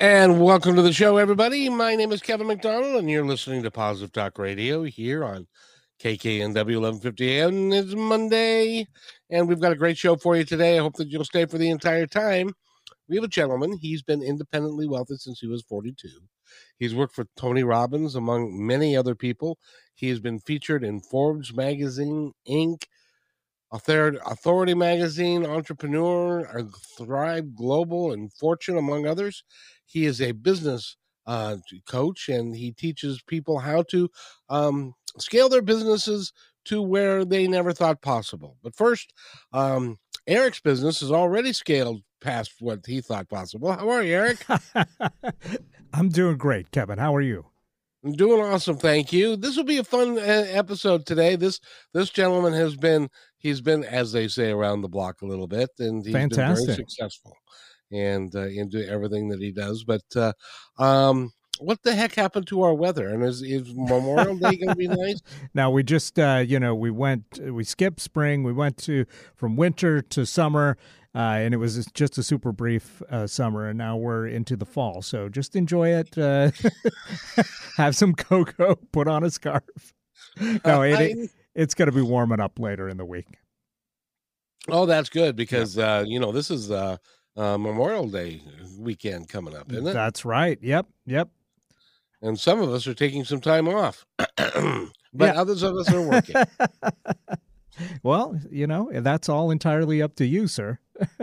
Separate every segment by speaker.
Speaker 1: and welcome to the show, everybody. My name is Kevin McDonald, and you're listening to Positive Talk Radio here on KKNW 1150 AM. It's Monday, and we've got a great show for you today. I hope that you'll stay for the entire time. We have a gentleman. He's been independently wealthy since he was 42. He's worked for Tony Robbins, among many other people. He has been featured in Forbes Magazine, Inc., Authority Magazine, Entrepreneur, Thrive Global, and Fortune, among others. He is a business uh, coach and he teaches people how to um, scale their businesses to where they never thought possible. But first, um, Eric's business is already scaled past what he thought possible. How are you, Eric?
Speaker 2: I'm doing great, Kevin. How are you?
Speaker 1: I'm doing awesome, thank you. This will be a fun uh, episode today. This this gentleman has been he's been, as they say, around the block a little bit, and he's
Speaker 2: Fantastic.
Speaker 1: been very successful and uh, into everything that he does. But uh, um, what the heck happened to our weather? And is, is Memorial Day going to be nice?
Speaker 2: Now we just, uh, you know, we went, we skipped spring. We went to from winter to summer, uh, and it was just a super brief uh, summer. And now we're into the fall. So just enjoy it. Uh, have some cocoa. Put on a scarf. No, it, it, it's going to be warming up later in the week.
Speaker 1: Oh, that's good because yeah. uh, you know this is uh, uh, Memorial Day weekend coming up, isn't it?
Speaker 2: That's right. Yep. Yep.
Speaker 1: And some of us are taking some time off, but yeah. others of us are working.
Speaker 2: well, you know, that's all entirely up to you, sir.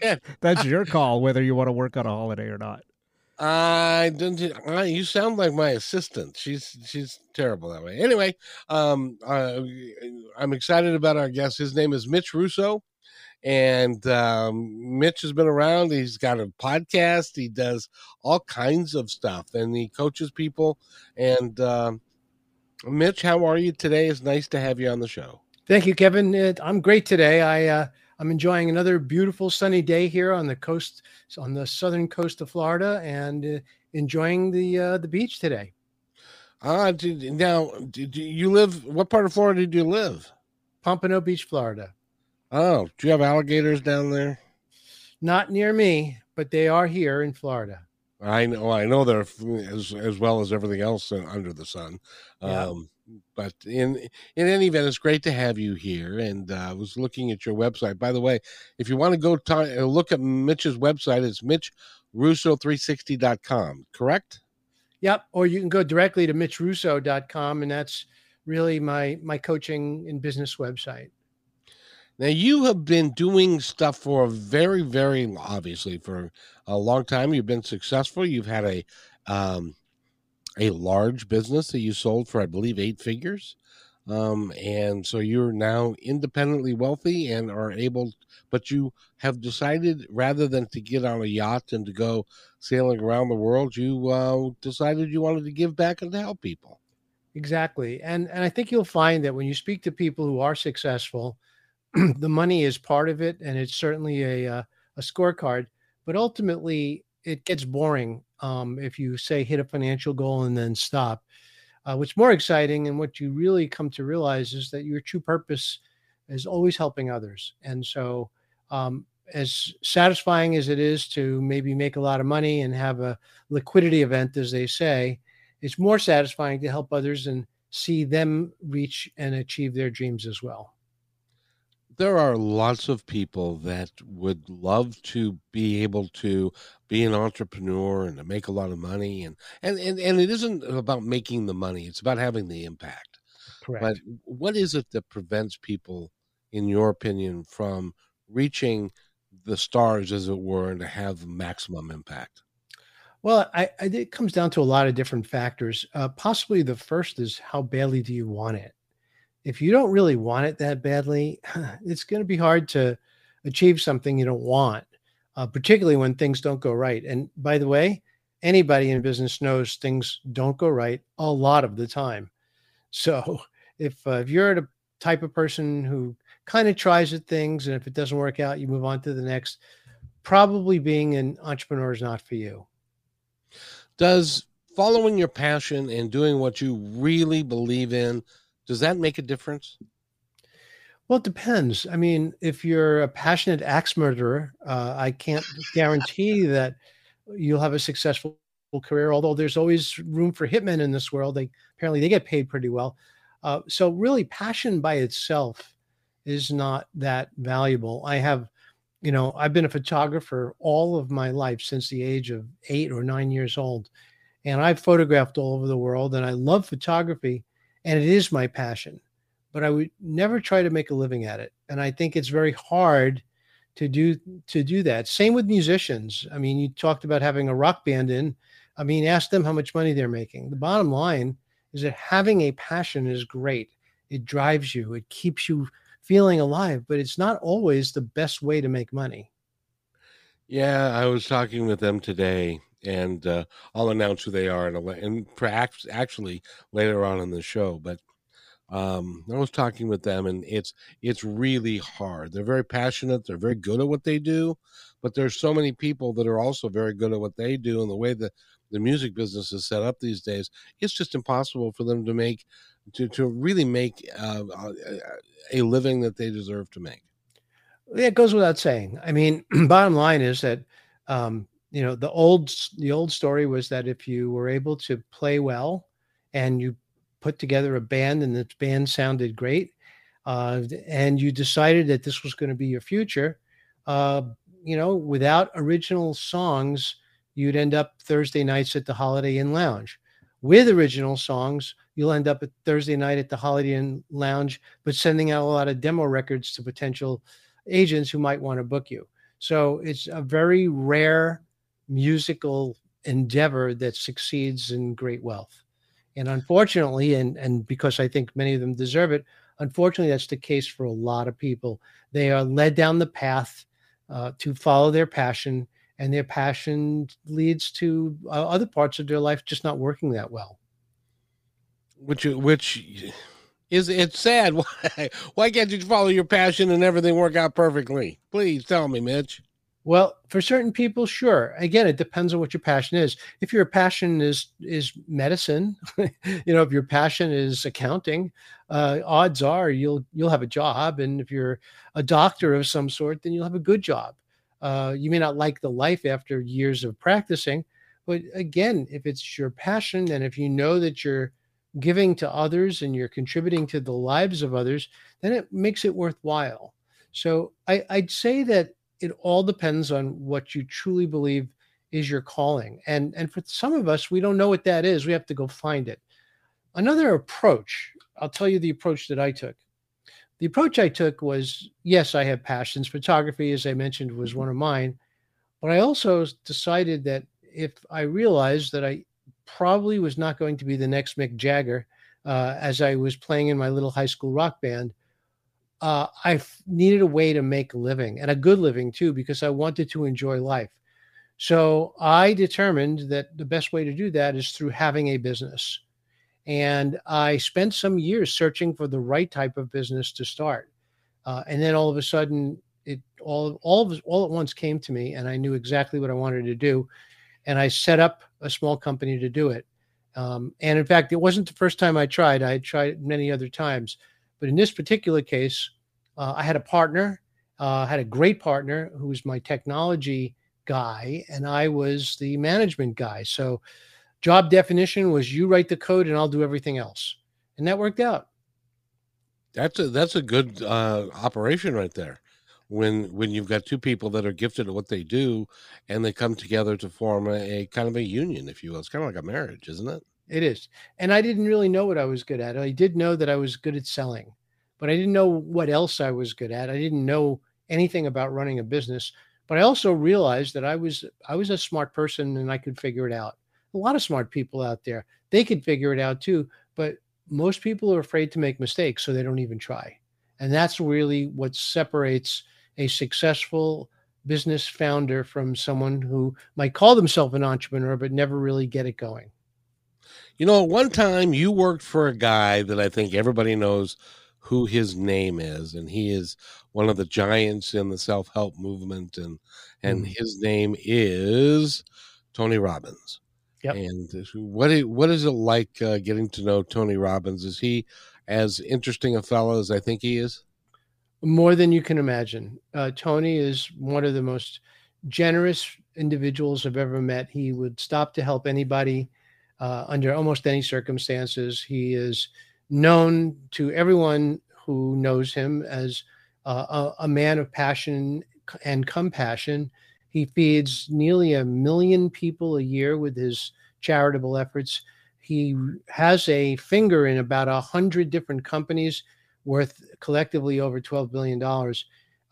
Speaker 2: that's your call whether you want to work on a holiday or not.
Speaker 1: I didn't. You sound like my assistant. She's she's terrible that way. Anyway, um, uh, I'm excited about our guest. His name is Mitch Russo and um, Mitch has been around. He's got a podcast. He does all kinds of stuff, and he coaches people. And uh, Mitch, how are you today? It's nice to have you on the show.
Speaker 3: Thank you, Kevin. I'm great today. I uh, I'm enjoying another beautiful sunny day here on the coast, on the southern coast of Florida, and uh, enjoying the uh, the beach today.
Speaker 1: Ah, now, do you live? What part of Florida do you live?
Speaker 3: Pompano Beach, Florida.
Speaker 1: Oh, do you have alligators down there?
Speaker 3: Not near me, but they are here in Florida.
Speaker 1: I know. I know they're as as well as everything else under the sun. Yeah. Um, but in in any event, it's great to have you here. And uh, I was looking at your website. By the way, if you want to go t- uh, look at Mitch's website, it's mitchrusso360.com, correct?
Speaker 3: Yep. Or you can go directly to mitchrusso.com, and that's really my my coaching and business website.
Speaker 1: Now you have been doing stuff for a very, very obviously for a long time. You've been successful. You've had a um, a large business that you sold for, I believe, eight figures, um, and so you're now independently wealthy and are able. But you have decided rather than to get on a yacht and to go sailing around the world, you uh, decided you wanted to give back and to help people.
Speaker 3: Exactly, and and I think you'll find that when you speak to people who are successful the money is part of it, and it's certainly a uh, a scorecard. But ultimately, it gets boring um, if you say hit a financial goal and then stop. Uh, what's more exciting and what you really come to realize is that your true purpose is always helping others. And so, um, as satisfying as it is to maybe make a lot of money and have a liquidity event, as they say, it's more satisfying to help others and see them reach and achieve their dreams as well
Speaker 1: there are lots of people that would love to be able to be an entrepreneur and to make a lot of money and and and, and it isn't about making the money it's about having the impact.
Speaker 3: Correct.
Speaker 1: but what is it that prevents people in your opinion from reaching the stars as it were and to have maximum impact?
Speaker 3: Well I, I it comes down to a lot of different factors. Uh, possibly the first is how badly do you want it if you don't really want it that badly, it's going to be hard to achieve something you don't want, uh, particularly when things don't go right. And by the way, anybody in business knows things don't go right a lot of the time. So if uh, if you're the type of person who kind of tries at things and if it doesn't work out, you move on to the next, probably being an entrepreneur is not for you.
Speaker 1: Does following your passion and doing what you really believe in, does that make a difference?
Speaker 3: Well, it depends. I mean, if you're a passionate axe murderer, uh, I can't guarantee that you'll have a successful career. Although there's always room for hitmen in this world, they apparently they get paid pretty well. Uh, so really, passion by itself is not that valuable. I have, you know, I've been a photographer all of my life since the age of eight or nine years old, and I've photographed all over the world, and I love photography, and it is my passion. But I would never try to make a living at it, and I think it's very hard to do to do that. Same with musicians. I mean, you talked about having a rock band in. I mean, ask them how much money they're making. The bottom line is that having a passion is great. It drives you. It keeps you feeling alive, but it's not always the best way to make money.
Speaker 1: Yeah, I was talking with them today, and uh, I'll announce who they are, and, and perhaps actually later on in the show. But um, I was talking with them, and it's it's really hard. They're very passionate. They're very good at what they do, but there's so many people that are also very good at what they do, and the way that the music business is set up these days, it's just impossible for them to make to to really make uh, uh a living that they deserve to make.
Speaker 3: Yeah, it goes without saying. I mean, bottom line is that um, you know the old the old story was that if you were able to play well and you put together a band and the band sounded great uh, and you decided that this was going to be your future uh, you know without original songs you'd end up thursday nights at the holiday inn lounge. With original songs you'll end up at thursday night at the holiday inn lounge but sending out a lot of demo records to potential agents who might want to book you. So it's a very rare musical endeavor that succeeds in great wealth and unfortunately, and, and because I think many of them deserve it, unfortunately, that's the case for a lot of people. They are led down the path uh, to follow their passion, and their passion leads to uh, other parts of their life just not working that well.
Speaker 1: Which, which is it's sad. Why, why can't you follow your passion and everything work out perfectly? Please tell me, Mitch.
Speaker 3: Well, for certain people, sure. Again, it depends on what your passion is. If your passion is is medicine, you know, if your passion is accounting, uh, odds are you'll you'll have a job. And if you're a doctor of some sort, then you'll have a good job. Uh, you may not like the life after years of practicing, but again, if it's your passion and if you know that you're giving to others and you're contributing to the lives of others, then it makes it worthwhile. So I, I'd say that it all depends on what you truly believe is your calling. And and for some of us, we don't know what that is. We have to go find it. Another approach, I'll tell you the approach that I took. The approach I took was yes, I have passions. Photography, as I mentioned, was one of mine. But I also decided that if I realized that I probably was not going to be the next Mick Jagger uh, as I was playing in my little high school rock band, uh, I needed a way to make a living and a good living too, because I wanted to enjoy life. So I determined that the best way to do that is through having a business. And I spent some years searching for the right type of business to start. Uh, and then all of a sudden, it all all of, all at once came to me, and I knew exactly what I wanted to do. And I set up a small company to do it. Um, and in fact, it wasn't the first time I tried. I tried many other times. But in this particular case, uh, I had a partner, uh, had a great partner who was my technology guy, and I was the management guy. So, job definition was you write the code and I'll do everything else, and that worked out.
Speaker 1: That's a that's a good uh, operation right there. When when you've got two people that are gifted at what they do, and they come together to form a, a kind of a union, if you will. It's kind of like a marriage, isn't it?
Speaker 3: It is. And I didn't really know what I was good at. I did know that I was good at selling, but I didn't know what else I was good at. I didn't know anything about running a business, but I also realized that I was I was a smart person and I could figure it out. A lot of smart people out there, they could figure it out too, but most people are afraid to make mistakes, so they don't even try. And that's really what separates a successful business founder from someone who might call themselves an entrepreneur but never really get it going.
Speaker 1: You know, at one time you worked for a guy that I think everybody knows who his name is, and he is one of the giants in the self help movement, and and mm. his name is Tony Robbins.
Speaker 3: Yep.
Speaker 1: And what what is it like uh, getting to know Tony Robbins? Is he as interesting a fellow as I think he is?
Speaker 3: More than you can imagine. Uh, Tony is one of the most generous individuals I've ever met. He would stop to help anybody uh, under almost any circumstances. He is known to everyone who knows him as uh, a, a, man of passion and compassion. He feeds nearly a million people a year with his charitable efforts. He has a finger in about a hundred different companies worth collectively over $12 billion.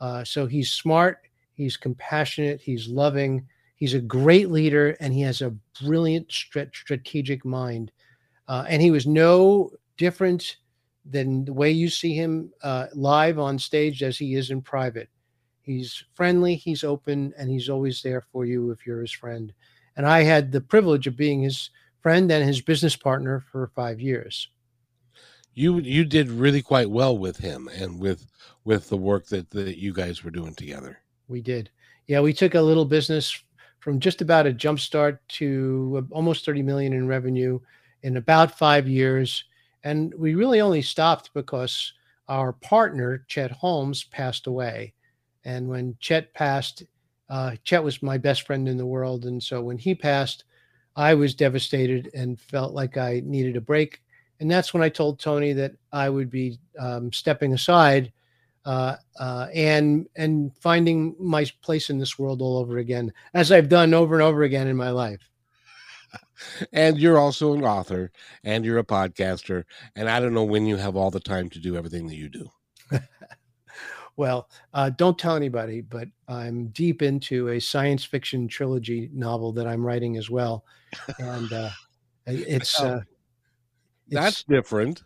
Speaker 3: Uh, so he's smart, he's compassionate, he's loving, He's a great leader and he has a brilliant strategic mind. Uh, and he was no different than the way you see him uh, live on stage as he is in private. He's friendly, he's open, and he's always there for you if you're his friend. And I had the privilege of being his friend and his business partner for five years.
Speaker 1: You you did really quite well with him and with with the work that, that you guys were doing together.
Speaker 3: We did. Yeah, we took a little business from just about a jump start to almost 30 million in revenue in about five years. And we really only stopped because our partner, Chet Holmes, passed away. And when Chet passed, uh, Chet was my best friend in the world. And so when he passed, I was devastated and felt like I needed a break. And that's when I told Tony that I would be um, stepping aside uh, uh, and and finding my place in this world all over again, as I've done over and over again in my life.
Speaker 1: And you're also an author, and you're a podcaster, and I don't know when you have all the time to do everything that you do.
Speaker 3: well, uh, don't tell anybody, but I'm deep into a science fiction trilogy novel that I'm writing as well, and uh, it's, uh,
Speaker 1: it's that's different.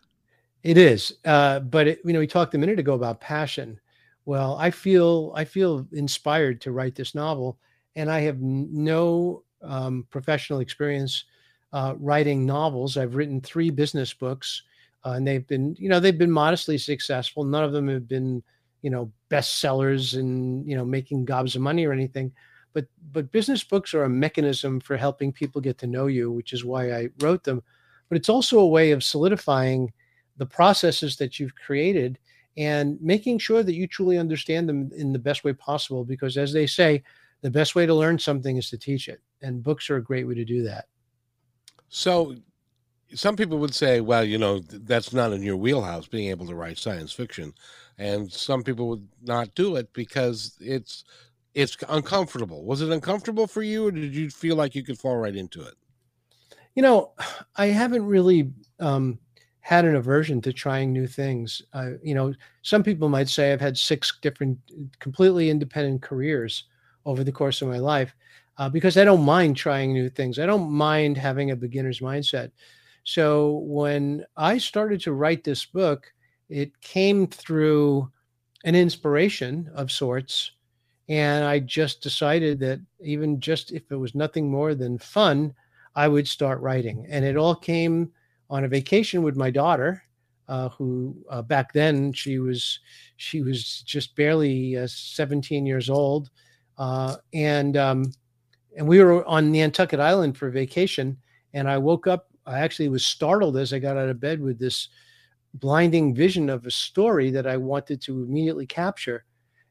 Speaker 3: It is, uh, but it, you know, we talked a minute ago about passion. Well, I feel I feel inspired to write this novel, and I have no um, professional experience uh, writing novels. I've written three business books, uh, and they've been, you know, they've been modestly successful. None of them have been, you know, bestsellers and you know making gobs of money or anything. But but business books are a mechanism for helping people get to know you, which is why I wrote them. But it's also a way of solidifying the processes that you've created and making sure that you truly understand them in the best way possible. Because as they say, the best way to learn something is to teach it. And books are a great way to do that.
Speaker 1: So some people would say, well, you know, that's not in your wheelhouse, being able to write science fiction. And some people would not do it because it's it's uncomfortable. Was it uncomfortable for you, or did you feel like you could fall right into it?
Speaker 3: You know, I haven't really um, had an aversion to trying new things. Uh, you know, some people might say I've had six different, completely independent careers over the course of my life uh, because I don't mind trying new things. I don't mind having a beginner's mindset. So when I started to write this book, it came through an inspiration of sorts. And I just decided that even just if it was nothing more than fun, I would start writing. And it all came on a vacation with my daughter, uh, who uh, back then she was she was just barely uh, 17 years old, uh, and um, and we were on Nantucket Island for vacation. And I woke up. I actually was startled as I got out of bed with this blinding vision of a story that I wanted to immediately capture.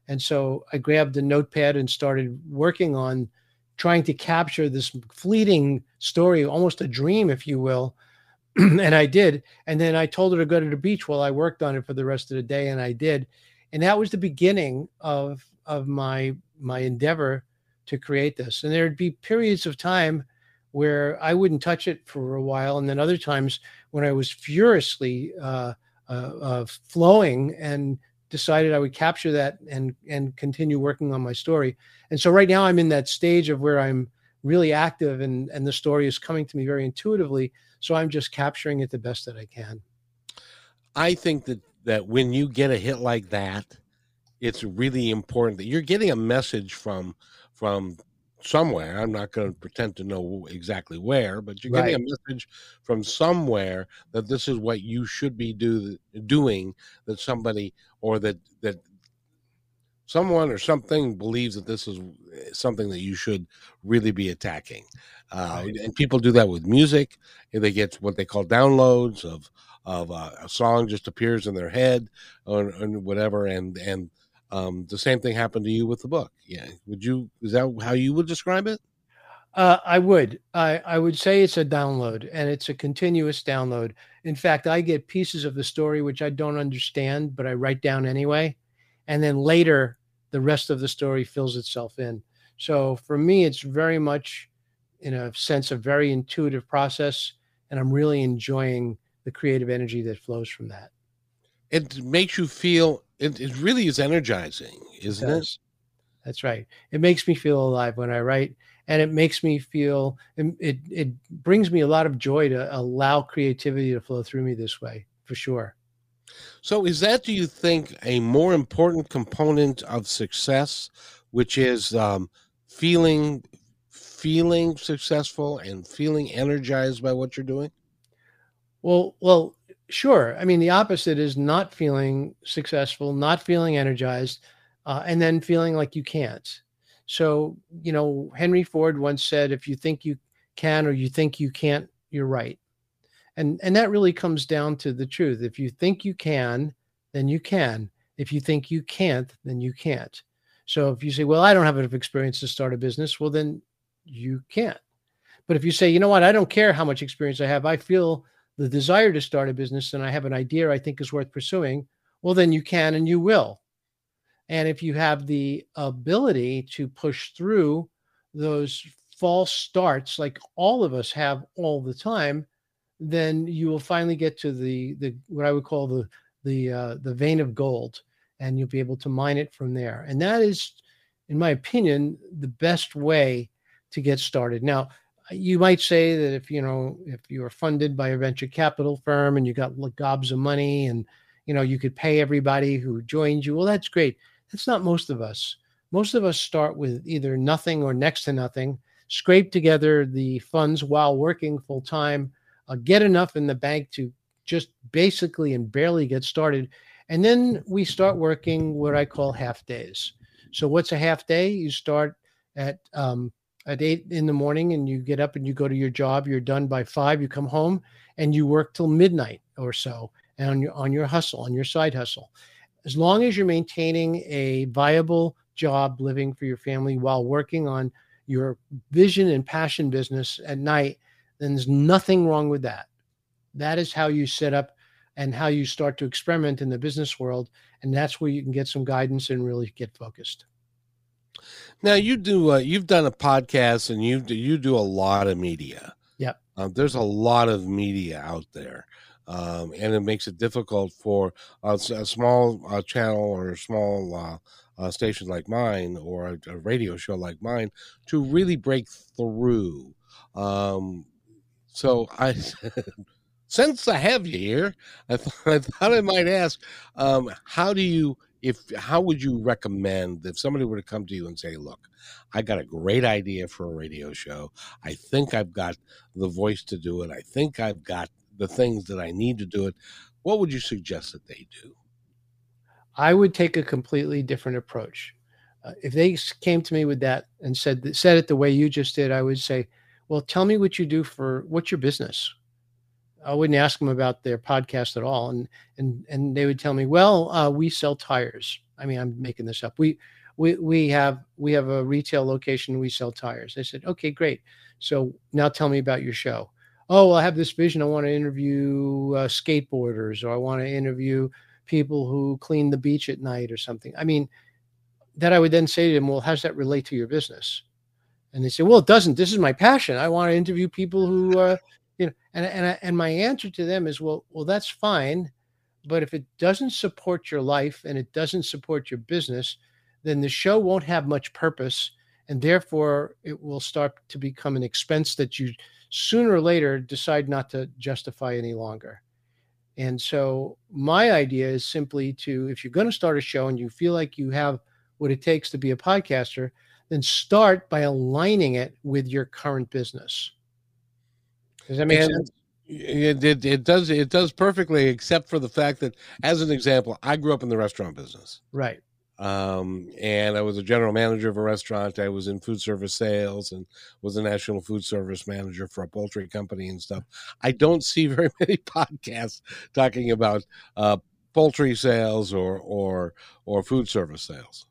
Speaker 3: And so I grabbed a notepad and started working on trying to capture this fleeting story, almost a dream, if you will, and I did. And then I told her to go to the beach while I worked on it for the rest of the day, and I did. And that was the beginning of of my my endeavor to create this. And there'd be periods of time where I wouldn't touch it for a while, and then other times when I was furiously uh, uh, uh, flowing and decided I would capture that and and continue working on my story. And so right now I'm in that stage of where I'm really active and and the story is coming to me very intuitively so i'm just capturing it the best that i can
Speaker 1: i think that that when you get a hit like that it's really important that you're getting a message from from somewhere. I'm not going to pretend to know exactly where, but you're getting
Speaker 3: Right.
Speaker 1: a message from somewhere that this is what you should be do doing. That somebody or that that someone or something believes that this is something that you should really be attacking. Uh,
Speaker 3: Right.
Speaker 1: and people do that with music. They get what they call downloads of of uh, a song just appears in their head or, or whatever, and and um, the same thing happened to you with the book. Yeah, would you? Is that how you would describe it?
Speaker 3: Uh, I would. I, I would say it's a download and it's a continuous download. In fact, I get pieces of the story which I don't understand, but I write down anyway. And then later, the rest of the story fills itself in. So for me, it's very much, in a sense, a very intuitive process. And I'm really enjoying the creative energy that flows from that.
Speaker 1: It makes you feel. It, it really is energizing, isn't it?
Speaker 3: does. That's right. It makes me feel alive when I write, and it makes me feel it, it. It brings me a lot of joy to allow creativity to flow through me this way, for sure.
Speaker 1: So, is that, do you think, a more important component of success, which is um, feeling feeling successful and feeling energized by what you're doing?
Speaker 3: Well, well, sure. I mean, the opposite is not feeling successful, not feeling energized, uh, and then feeling like you can't. So, you know, Henry Ford once said, "If you think you can or you think you can't, you're right." And and that really comes down to the truth. If you think you can, then you can. If you think you can't, then you can't. So if you say, "Well, I don't have enough experience to start a business," well, then you can't. But if you say, "You know what? I don't care how much experience I have. I feel the desire to start a business and I have an idea I think is worth pursuing," well, then you can and you will. And if you have the ability to push through those false starts, like all of us have all the time, then you will finally get to the the what I would call the the uh, the vein of gold, and you'll be able to mine it from there. And that is, in my opinion, the best way to get started. Now, you might say that if you know if you are funded by a venture capital firm and you got gobs of money and you know you could pay everybody who joined you, well, that's great. That's not most of us. Most of us start with either nothing or next to nothing, scrape together the funds while working full time, uh, get enough in the bank to just basically and barely get started. And then we start working what I call half days. So, what's a half day? You start at um, at eight in the morning and you get up and you go to your job. You're done by five. You come home and you work till midnight or so and on your on your hustle, on your side hustle. As long as you're maintaining a viable job, living for your family while working on your vision and passion business at night, then there's nothing wrong with that. That is how you set up and how you start to experiment in the business world. And that's where you can get some guidance and really get focused.
Speaker 1: Now you do. Uh, you've done a podcast, and you do, you do a lot of media.
Speaker 3: Yep.
Speaker 1: Um, there's a lot of media out there, um, and it makes it difficult for a small uh, channel or a small uh, uh, station like mine or a, a radio show like mine to really break through. Um, so I. said, Since I have you here, I, th- I thought I might ask, um, how do you if how would you recommend if somebody were to come to you and say look i got a great idea for a radio show i think i've got the voice to do it i think i've got the things that i need to do it what would you suggest that they do
Speaker 3: I would take a completely different approach. Uh, if they came to me with that and said said it the way you just did, I would say, "Well, tell me what you do for what's your business." I wouldn't ask them about their podcast at all, and and and they would tell me, "Well, uh, we sell tires." I mean, I'm making this up. We we we have we have a retail location. We sell tires. I said, "Okay, great. So now tell me about your show." Oh, well, I have this vision. I want to interview uh, skateboarders, or I want to interview people who clean the beach at night or something. I mean, that I would then say to them, well, how does that relate to your business? And they say, well, it doesn't. This is my passion. I want to interview people who, uh, you know, and and and my answer to them is, well, well, that's fine, but if it doesn't support your life and it doesn't support your business, then the show won't have much purpose, and therefore it will start to become an expense that you sooner or later decide not to justify any longer. And so my idea is simply to, if you're going to start a show and you feel like you have what it takes to be a podcaster, then start by aligning it with your current business. Does that make
Speaker 1: And-
Speaker 3: sense?
Speaker 1: It, it it does it does perfectly, except for the fact that, as an example, I grew up in the restaurant business.
Speaker 3: Right.
Speaker 1: um, and I was a general manager of a restaurant. I was in food service sales and was a national food service manager for a poultry company and stuff. I don't see very many podcasts talking about uh, poultry sales or or or food service sales.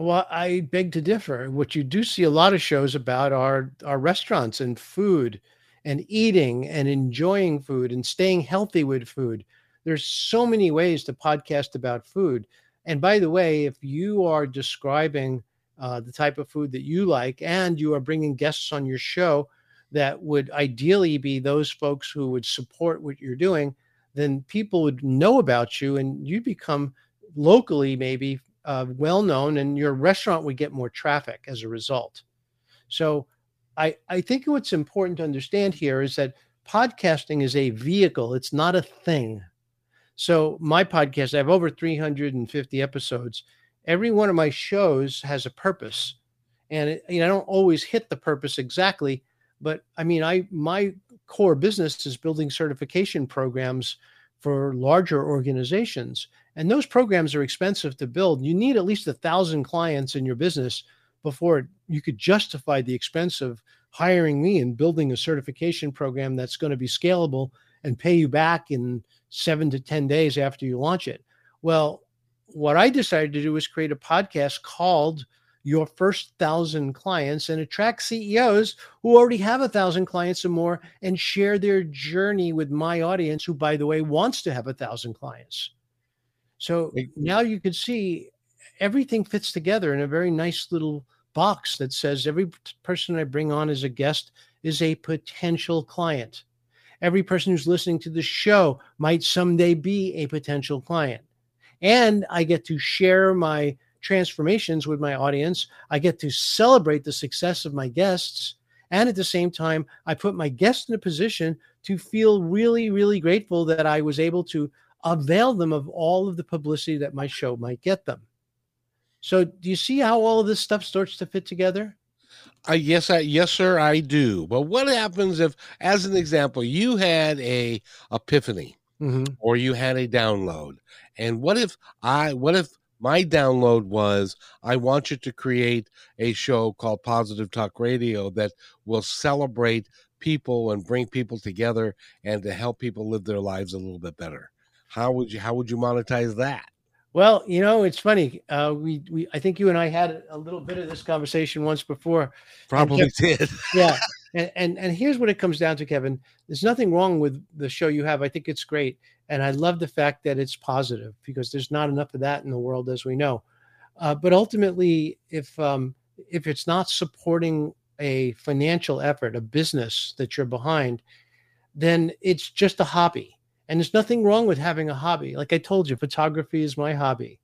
Speaker 3: Well, I beg to differ. What you do see a lot of shows about are are restaurants and food and eating and enjoying food and staying healthy with food. There's so many ways to podcast about food. And by the way, if you are describing uh, the type of food that you like and you are bringing guests on your show that would ideally be those folks who would support what you're doing, then people would know about you and you become locally maybe uh, well known and your restaurant would get more traffic as a result. So I, I think what's important to understand here is that podcasting is a vehicle, it's not a thing. So my podcast, I have over 350 episodes. Every one of my shows has a purpose. And it, you know, I don't always hit the purpose exactly, but I mean, I my core business is building certification programs for larger organizations. And those programs are expensive to build. You need at least a thousand clients in your business before you could justify the expense of hiring me and building a certification program that's going to be scalable and pay you back in seven to 10 days after you launch it. Well, what I decided to do was create a podcast called Your First Thousand Clients and attract CEOs who already have a thousand clients or more and share their journey with my audience, who, by the way, wants to have a thousand clients. So now you can see everything fits together in a very nice little box that says every person I bring on as a guest is a potential client. Every person who's listening to the show might someday be a potential client. And I get to share my transformations with my audience. I get to celebrate the success of my guests. And at the same time, I put my guests in a position to feel really, really grateful that I was able to avail them of all of the publicity that my show might get them. So, do you see how all of this stuff starts to fit together?
Speaker 1: Uh, yes, I, yes, sir, I do. But what happens if, as an example, you had a epiphany
Speaker 3: Mm-hmm.
Speaker 1: or you had a download, and what if I, what if my download was I want you to create a show called Positive Talk Radio that will celebrate people and bring people together and to help people live their lives a little bit better. How would you how would you monetize that?
Speaker 3: Well, you know, it's funny. Uh, we, we, I think you and I had a little bit of this conversation once before.
Speaker 1: Probably did.
Speaker 3: Yeah. And, and and here's what it comes down to, Kevin. There's nothing wrong with the show you have. I think it's great, and I love the fact that it's positive because there's not enough of that in the world, as we know. Uh, but ultimately, if um, if it's not supporting a financial effort, a business that you're behind, then it's just a hobby. And there's nothing wrong with having a hobby. Like I told you, photography is my hobby,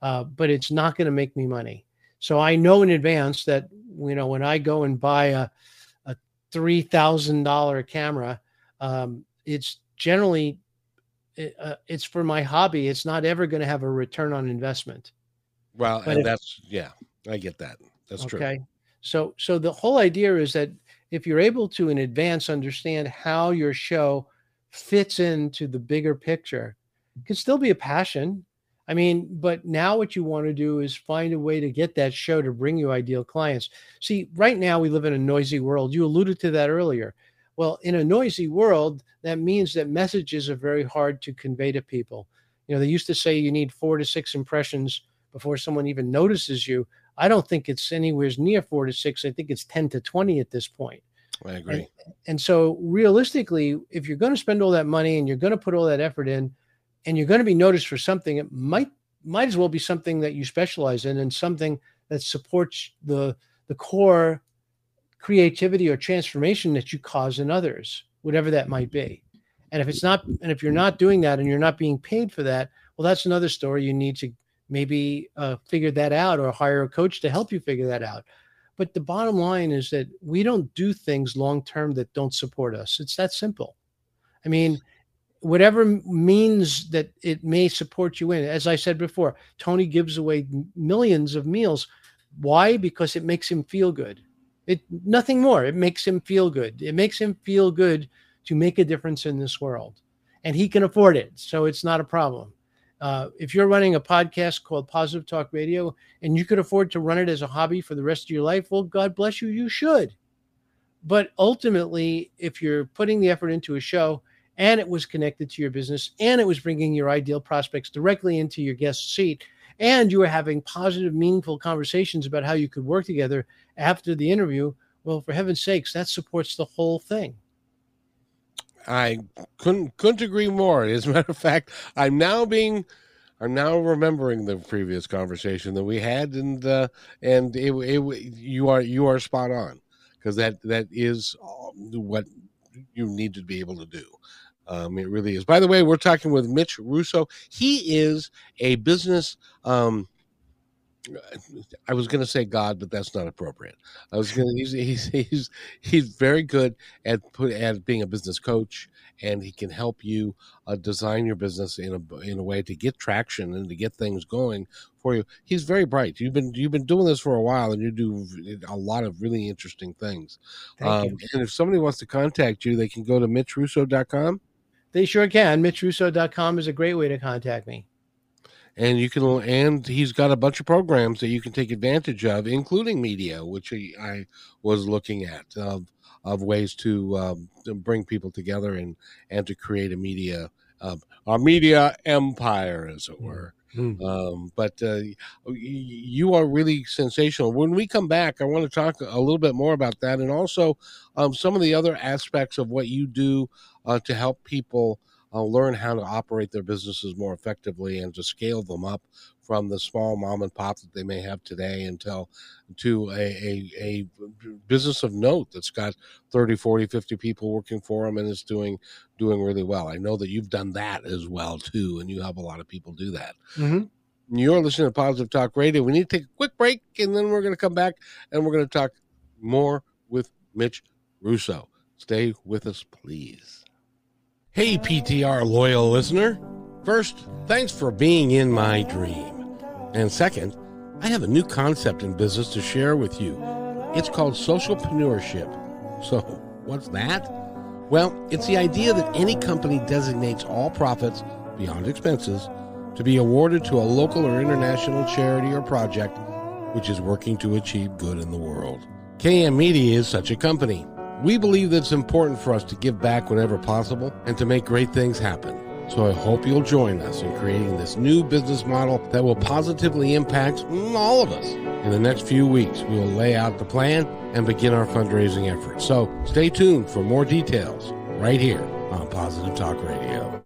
Speaker 3: uh, but it's not going to make me money. So I know in advance that you know when I go and buy a a three thousand dollar camera, um, it's generally it, uh, it's for my hobby. It's not ever going to have a return on investment.
Speaker 1: Well,
Speaker 3: But
Speaker 1: and
Speaker 3: if-
Speaker 1: that's yeah, I get that. That's true.
Speaker 3: okay. So so the whole idea is that if you're able to in advance understand how your show fits into the bigger picture, can still be a passion. I mean, but now what you want to do is find a way to get that show to bring you ideal clients. See, right now we live in a noisy world. You alluded to that earlier. Well, in a noisy world, that means that messages are very hard to convey to people. You know, they used to say you need four to six impressions before someone even notices you. I don't think it's anywhere near four to six. I think it's 10 to 20 at this point.
Speaker 1: I agree.
Speaker 3: And so, realistically, if you're going to spend all that money and you're going to put all that effort in, and you're going to be noticed for something, it might might as well be something that you specialize in and something that supports the the core creativity or transformation that you cause in others, whatever that might be. And if it's not, and if you're not doing that and you're not being paid for that, well, that's another story. You need to maybe uh, figure that out or hire a coach to help you figure that out. But the bottom line is that we don't do things long term that don't support us. It's that simple. I mean, whatever means that it may support you in, as I said before, Tony gives away millions of meals. Why? Because it makes him feel good. It nothing more. It makes him feel good. It makes him feel good to make a difference in this world, and he can afford it, so it's not a problem. Uh, if you're running a podcast called Positive Talk Radio and you could afford to run it as a hobby for the rest of your life, well, God bless you, you should. But ultimately, if you're putting the effort into a show and it was connected to your business and it was bringing your ideal prospects directly into your guest seat, and you were having positive, meaningful conversations about how you could work together after the interview, well, for heaven's sakes, that supports the whole thing.
Speaker 1: I couldn't couldn't agree more. As a matter of fact, I'm now being I'm now remembering the previous conversation that we had, and uh, and it, it, you are you are spot on because that that is what you need to be able to do. Um, it really is. By the way, we're talking with Mitch Russo. He is a business um, I was going to say God, but that's not appropriate. I was going to. He's, he's he's he's very good at put at being a business coach, and he can help you uh, design your business in a in a way to get traction and to get things going for you. He's very bright. You've been you've been doing this for a while, and you do a lot of really interesting things. Um, and if somebody wants to contact you, they can go to mitchrusso.com.
Speaker 3: They sure can. Mitchrusso.com is a great way to contact me
Speaker 1: and you can and he's got a bunch of programs that you can take advantage of including media which i was looking at of of ways to, um, to bring people together and and to create a media a media empire as it were. Mm-hmm. um, but uh, you are really sensational. When we come back i want to talk a little bit more about that and also um, some of the other aspects of what you do uh, to help people uh, learn how to operate their businesses more effectively and to scale them up from the small mom and pop that they may have today until to a, a, a, business of note that's got 30 40 50 people working for them and is doing doing really well. I know that you've done that as well too and you have a lot of people do that. Mm-hmm. you're listening to positive talk radio. We need to take a quick break and then we're going to come back and we're going to talk more with mitch russo. Stay with us please Hey, PTR loyal listener. First, thanks for being in my dream. And second, I have a new concept in business to share with you. It's called socialpreneurship. So, what's that? Well, it's the idea that any company designates all profits beyond expenses to be awarded to a local or international charity or project which is working to achieve good in the world. KM Media is such a company. We believe that it's important for us to give back whenever possible and to make great things happen. So I hope you'll join us in creating this new business model that will positively impact all of us. In the next few weeks, we will lay out the plan and begin our fundraising efforts. So stay tuned for more details right here on Positive Talk Radio.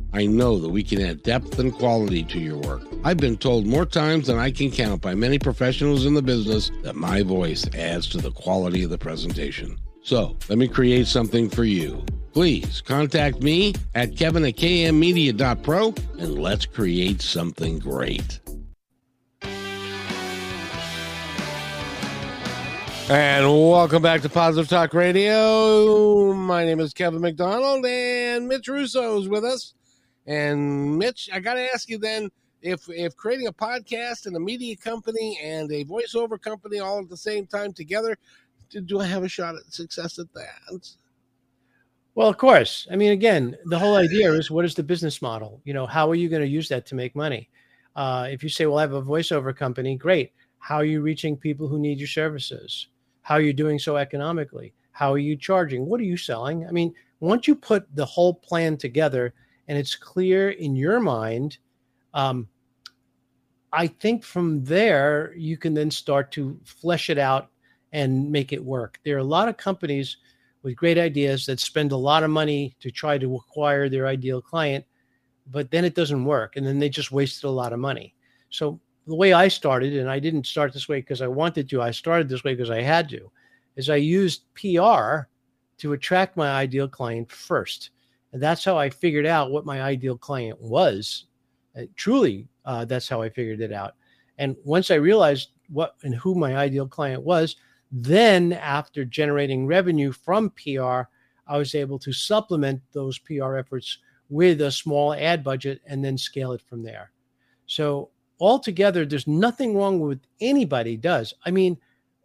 Speaker 1: I know that we can add depth and quality to your work. I've been told more times than I can count by many professionals in the business that my voice adds to the quality of the presentation. So let me create something for you. Please contact me at kevin at kmmedia.pro and let's create something great. And welcome back to Positive Talk Radio. My name is Kevin McDonald, and Mitch Russo is with us. And Mitch, I got to ask you then if if creating a podcast and a media company and a voiceover company all at the same time together, do, do I have a shot at success at that?
Speaker 3: Well, of course. I mean, again, the whole idea is what is the business model? You know, how are you going to use that to make money? Uh, if you say, "Well, I have a voiceover company," great. How are you reaching people who need your services? How are you doing so economically? How are you charging? What are you selling? I mean, once you put the whole plan together and it's clear in your mind, um, I think from there you can then start to flesh it out and make it work. There are a lot of companies with great ideas that spend a lot of money to try to acquire their ideal client, but then it doesn't work. And then they just wasted a lot of money. So the way I started, and I didn't start this way because I wanted to, I started this way because I had to, is I used PR to attract my ideal client first. That's how I figured out what my ideal client was. And truly, uh, that's how I figured it out. And once I realized what and who my ideal client was, then after generating revenue from PR, I was able to supplement those PR efforts with a small ad budget and then scale it from there. So altogether, there's nothing wrong with anybody does. I mean,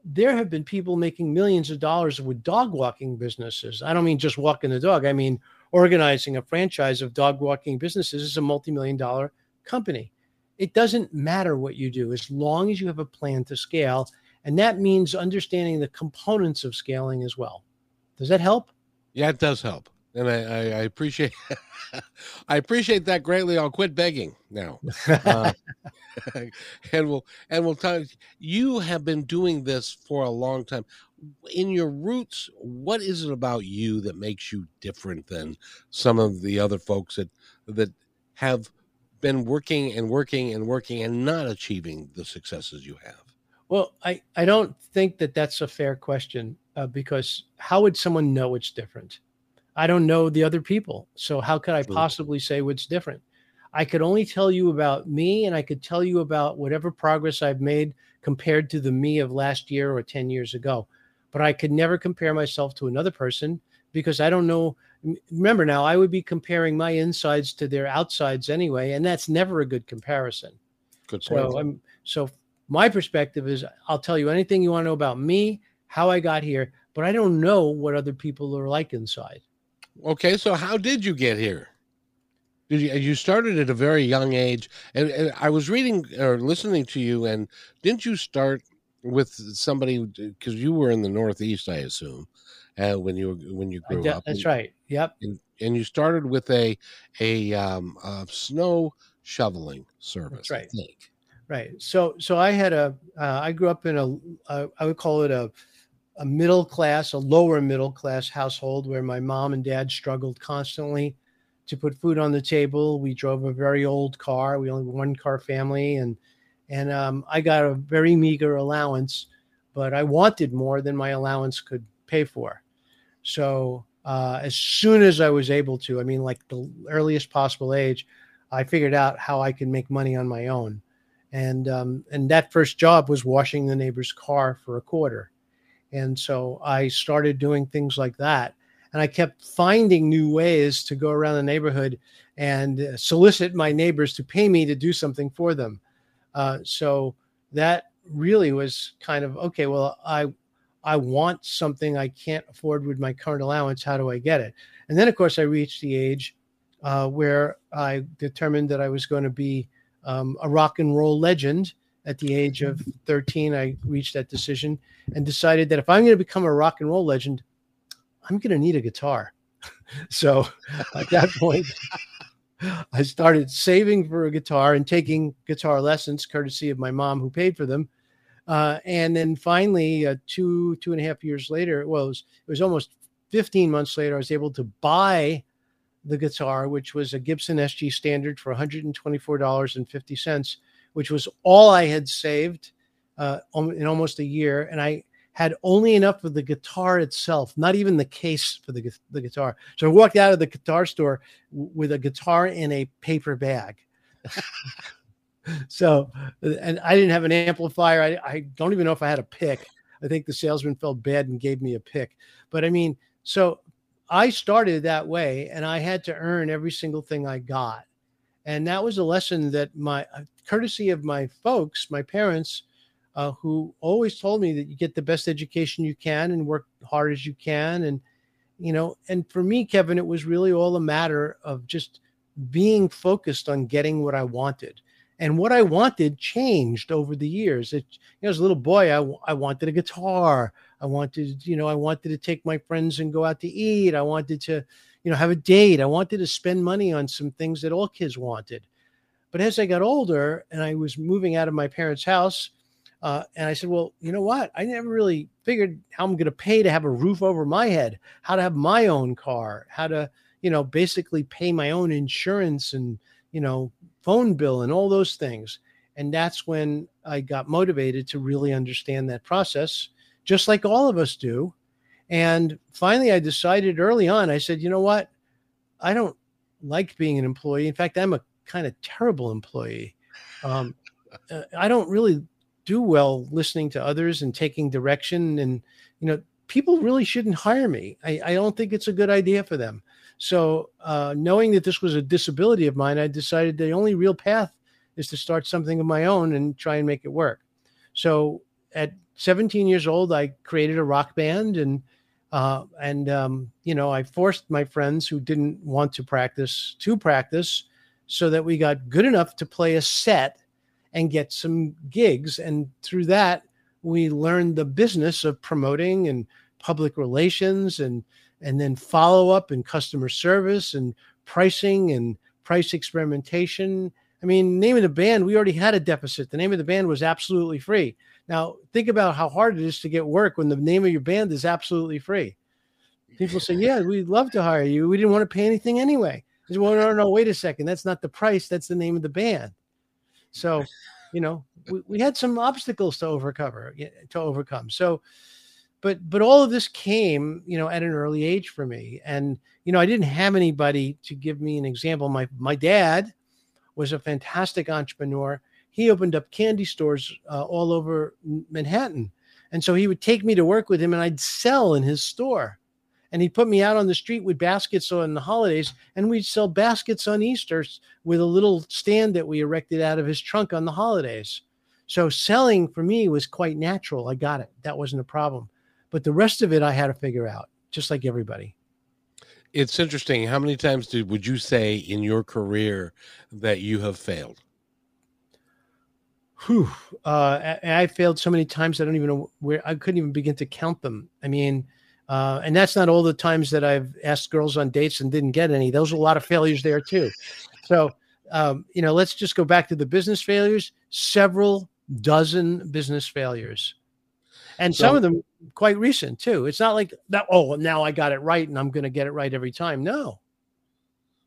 Speaker 3: there have been people making millions of dollars with dog walking businesses. I don't mean just walking the dog. I mean organizing a franchise of dog walking businesses is a multi-million dollar company. It doesn't matter what you do as long as you have a plan to scale. And that means understanding the components of scaling as well. Does that help?
Speaker 1: Yeah, it does help. And I, I, I appreciate I appreciate that greatly. I'll quit begging now. Uh, and we'll and we'll talk. you have been doing this for a long time. In your roots, what is it about you that makes you different than some of the other folks that that have been working and working and working and not achieving the successes you have?
Speaker 3: Well, I, I don't think that that's a fair question uh, because how would someone know it's different? I don't know the other people. So how could I possibly say what's different? I could only tell you about me and I could tell you about whatever progress I've made compared to the me of last year or 10 years ago. But I could never compare myself to another person because I don't know remember now i would be comparing my insides to their outsides anyway and that's never a good comparison
Speaker 1: good point.
Speaker 3: so i'm so my perspective is i'll tell you anything you want to know about me how i got here but i don't know what other people are like inside
Speaker 1: okay so how did you get here did you you started at a very young age and, and i was reading or listening to you and didn't you start with somebody because you were in the northeast i assume uh, when you when you grew up.
Speaker 3: That's
Speaker 1: and,
Speaker 3: right. Yep.
Speaker 1: And, and, you started with a a, um, a snow shoveling service.
Speaker 3: That's right. Right. So so I had a uh, I grew up in a uh, I would call it a a middle class, a lower middle class household where my mom and dad struggled constantly to put food on the table. We drove a very old car. We only one car family, and and um, I got a very meager allowance, but I wanted more than my allowance could pay for. So uh, as soon as I was able to, I mean, like the earliest possible age, I figured out how I could make money on my own. And um, and that first job was washing the neighbor's car for a quarter. And so I started doing things like that. And I kept finding new ways to go around the neighborhood and uh, solicit my neighbors to pay me to do something for them. Uh, so that really was kind of okay. Well, I I want something I can't afford with my current allowance. How do I get it? And then, of course, I reached the age uh, where I determined that I was going to be um, a rock and roll legend. At the age of 13, I reached that decision and decided that if I'm going to become a rock and roll legend, I'm going to need a guitar. so at that point, I started saving for a guitar and taking guitar lessons, courtesy of my mom who paid for them. Uh, and then finally, uh, two two and a half years later, well, it was, it was almost 15 months later, I was able to buy the guitar, which was a Gibson SG Standard for $124.50, which was all I had saved uh, in almost a year. And I had only enough of the guitar itself, not even the case for the, the guitar. So I walked out of the guitar store with a guitar in a paper bag. so, and I didn't have an amplifier. I, I don't even know if I had a pick. I think the salesman felt bad and gave me a pick. But I mean, so I started that way and I had to earn every single thing I got. And that was a lesson that my courtesy of my folks, my parents, uh, who always told me that you get the best education you can and work hard as you can. And, you know, and for me, Kevin, it was really all a matter of just being focused on getting what I wanted And what I wanted changed over the years. It, you know, as a little boy, I, I wanted a guitar. I wanted, you know, I wanted to take my friends and go out to eat. I wanted to, you know, have a date. I wanted to spend money on some things that all kids wanted. But as I got older and I was moving out of my parents' house, uh, and I said, well, you know what? I never really figured how I'm going to pay to have a roof over my head, how to have my own car, how to, you know, basically pay my own insurance and, you know, phone bill and all those things. And that's when I got motivated to really understand that process, just like all of us do. And finally, I decided early on, I said, you know what? I don't like being an employee. In fact, I'm a kind of terrible employee. Um, uh, I don't really do well listening to others and taking direction. And, you know, people really shouldn't hire me. I, I don't think it's a good idea for them. So, uh, knowing that this was a disability of mine, I decided the only real path is to start something of my own and try and make it work. So, at 17 years old, I created a rock band and uh, and um, you know I forced my friends who didn't want to practice to practice, so that we got good enough to play a set and get some gigs. And through that, we learned the business of promoting and public relations and and then follow up and customer service and pricing and price experimentation. I mean, name of the band, we already had a deficit. The name of the band was absolutely free. Now, think about how hard it is to get work when the name of your band is absolutely free. People say, Yeah, we'd love to hire you. We didn't want to pay anything anyway. Said, well, no, no, wait a second. That's not the price. That's the name of the band. So, you know, we, we had some obstacles to overcome, to overcome. So, but but all of this came, you know, at an early age for me. And you know, I didn't have anybody to give me an example. My my dad was a fantastic entrepreneur he opened up candy stores uh, all over Manhattan. And so he would take me to work with him and I'd sell in his store. And he'd put me out on the street with baskets on the holidays, and we'd sell baskets on Easter with a little stand that we erected out of his trunk on the holidays. So selling for me was quite natural. I got it. That wasn't a problem. But the rest of it I had to figure out, just like everybody.
Speaker 1: It's interesting. How many times did would you say in your career that you have failed?
Speaker 3: whew, uh, I, I, failed so many times I don't even know where I couldn't even begin to count them. I mean, uh, and that's not all the times that I've asked girls on dates and didn't get any. Those are a lot of failures there too. So, um, you know, let's just go back to the business failures. Several dozen business failures, and so, some of them quite recent too. It's not like that. Oh, now I got it right, and I'm going to get it right every time. No.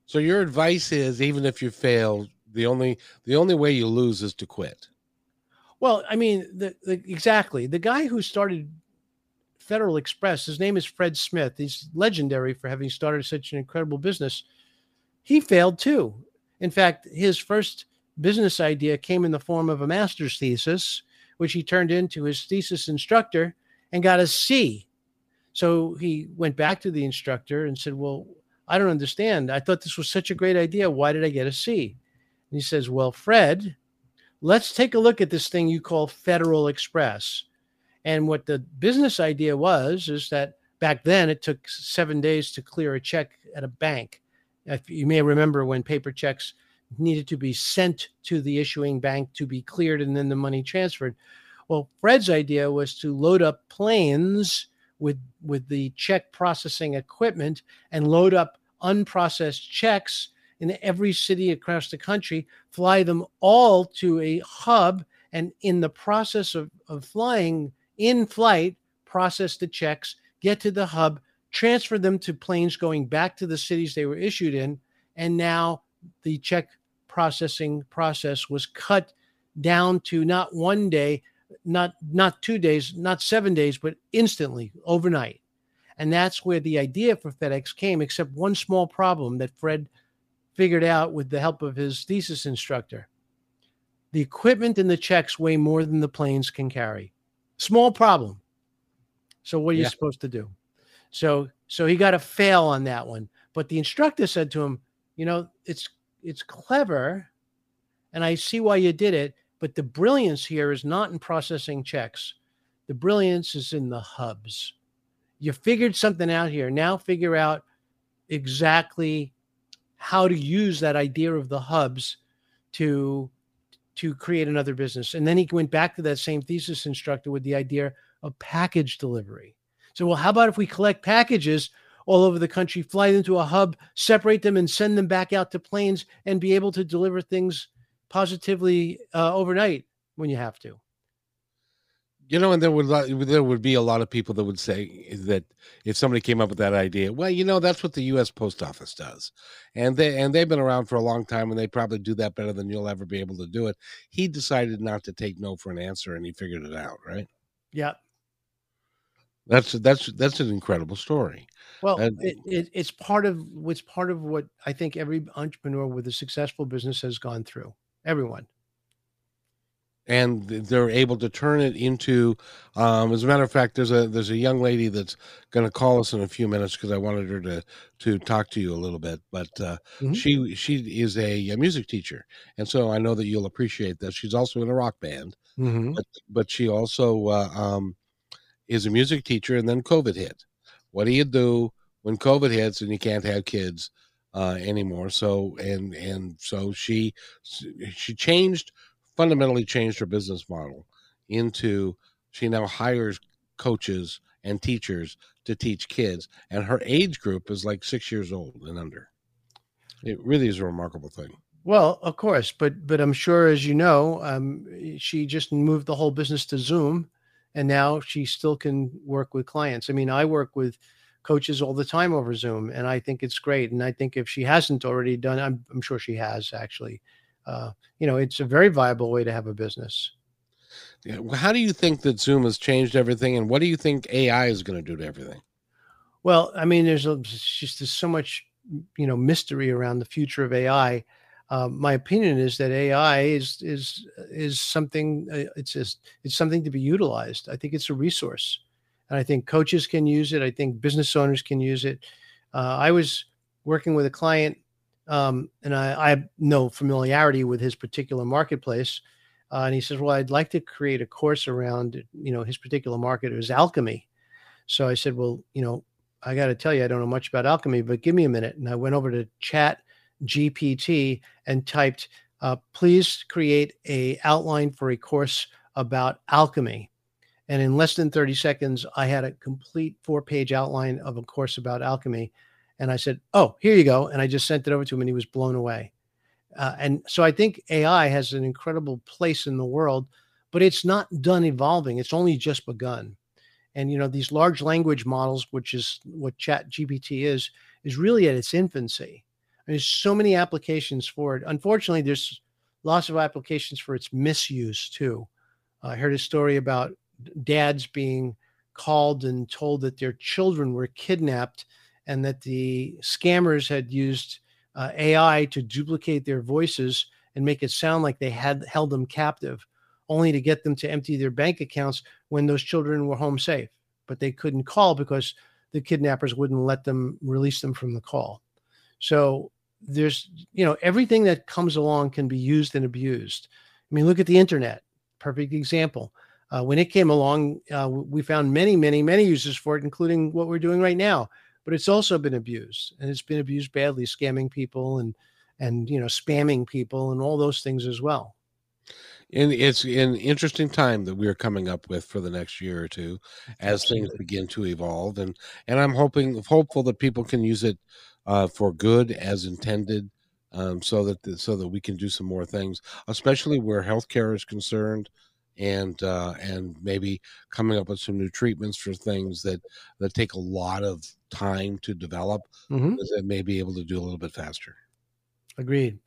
Speaker 1: So your advice is, even if you fail, the only the only way you lose is to quit.
Speaker 3: Well, I mean, the, the, exactly the guy who started Federal Express. His name is Fred Smith. He's legendary for having started such an incredible business. He failed too. In fact, his first business idea came in the form of a master's thesis, which he turned into his thesis instructor and got a C. So he went back to the instructor and said, Well, I don't understand. I thought this was such a great idea. Why did I get a C? And he says, Well, Fred, let's take a look at this thing you call Federal Express. And what the business idea was is that back then it took seven days to clear a check at a bank. If you may remember when paper checks needed to be sent to the issuing bank to be cleared and then the money transferred. Well, Fred's idea was to load up planes with with the check processing equipment and load up unprocessed checks in every city across the country, fly them all to a hub, and in the process of, of flying in flight, process the checks, get to the hub, transfer them to planes going back to the cities they were issued in, and now the check processing process was cut down to not one day, not not two days, not seven days, but instantly overnight. And that's where the idea for FedEx came, except one small problem that Fred figured out with the help of his thesis instructor. The equipment and the checks weigh more than the planes can carry. Small problem. So what are you supposed to do? So so he got a fail on that one. But the instructor said to him, you know, it's it's clever and I see why you did it, but the brilliance here is not in processing checks. The brilliance is in the hubs. You figured something out here. Now figure out exactly how to use that idea of the hubs to to create another business. And then he went back to that same thesis instructor with the idea of package delivery. So, well, how about if we collect packages all over the country, fly them to a hub, separate them, and send them back out to planes and be able to deliver things positively uh, overnight when you have to?
Speaker 1: You know, and there would there would be a lot of people that would say that if somebody came up with that idea, well, you know, that's what the U.S. Post Office does, and they and they've been around for a long time, and they probably do that better than you'll ever be able to do it. He decided not to take no for an answer, and he figured it out, right?
Speaker 3: Yeah,
Speaker 1: that's that's that's an incredible story.
Speaker 3: Well, it, it, it's part of what's part of what I think every entrepreneur with a successful business has gone through. Everyone
Speaker 1: and they're able to turn it into um, as a matter of fact there's a there's a young lady that's going to call us in a few minutes because i wanted her to to talk to you a little bit but uh, mm-hmm. she she is a, music teacher and so i know that you'll appreciate that she's also in a rock band mm-hmm. but, but she also uh, um, is a music teacher and then covid hit what do you do when covid hits and you can't have kids uh, anymore so and and so she she changed fundamentally changed her business model into she now hires coaches and teachers to teach kids and her age group is like six years old and under. It really is a remarkable thing.
Speaker 3: Well of course but but i'm sure as you know um, she just moved the whole business to zoom and now she still can work with clients. I mean i work with coaches all the time over zoom and i think it's great and i think if she hasn't already done i'm, I'm sure she has actually uh, you know, it's a very viable way to have a business.
Speaker 1: Yeah. How do you think that Zoom has changed everything, and what do you think AI is going to do to everything?
Speaker 3: Well, I mean, there's a, just there's so much, you know, mystery around the future of AI. Uh, my opinion is that AI is is is something. Uh, it's just it's something to be utilized. I think it's a resource, and I think coaches can use it. I think business owners can use it. Uh, I was working with a client um, and I, I, have no familiarity with his particular marketplace. Uh, and he says, "Well, I'd like to create a course around you know his particular market is alchemy." So I said, "Well, you know, I got to tell you, I don't know much about alchemy, but give me a minute." And I went over to Chat GPT and typed, uh, "Please create a outline for a course about alchemy." And in less than 30 seconds, I had a complete four page outline of a course about alchemy. And I said, "Oh, here you go." And I just sent it over to him, and he was blown away. Uh, and so I think AI has an incredible place in the world, but it's not done evolving. It's only just begun. And you know, these large language models, which is what Chat GPT is, is really at its infancy. And there's so many applications for it. Unfortunately, there's lots of applications for its misuse too. I heard a story about dads being called and told that their children were kidnapped and that the scammers had used uh, AI to duplicate their voices and make it sound like they had held them captive, only to get them to empty their bank accounts when those children were home safe. But they couldn't call because the kidnappers wouldn't let them release them from the call. So there's, you know, everything that comes along can be used and abused. I mean, look at the internet, perfect example. Uh, when it came along, uh, we found many, many, many uses for it, including what we're doing right now but it's also been abused and it's been abused badly, scamming people and and you know spamming people and all those things as well.
Speaker 1: And it's an interesting time that we're coming up with for the next year or two as Absolutely. things begin to evolve and and I'm hoping hopeful that people can use it uh, for good as intended um, so that the, so that we can do some more things especially where healthcare is concerned and uh, and maybe coming up with some new treatments for things that that take a lot of time to develop mm-hmm. that may be able to do a little bit faster.
Speaker 3: Agreed.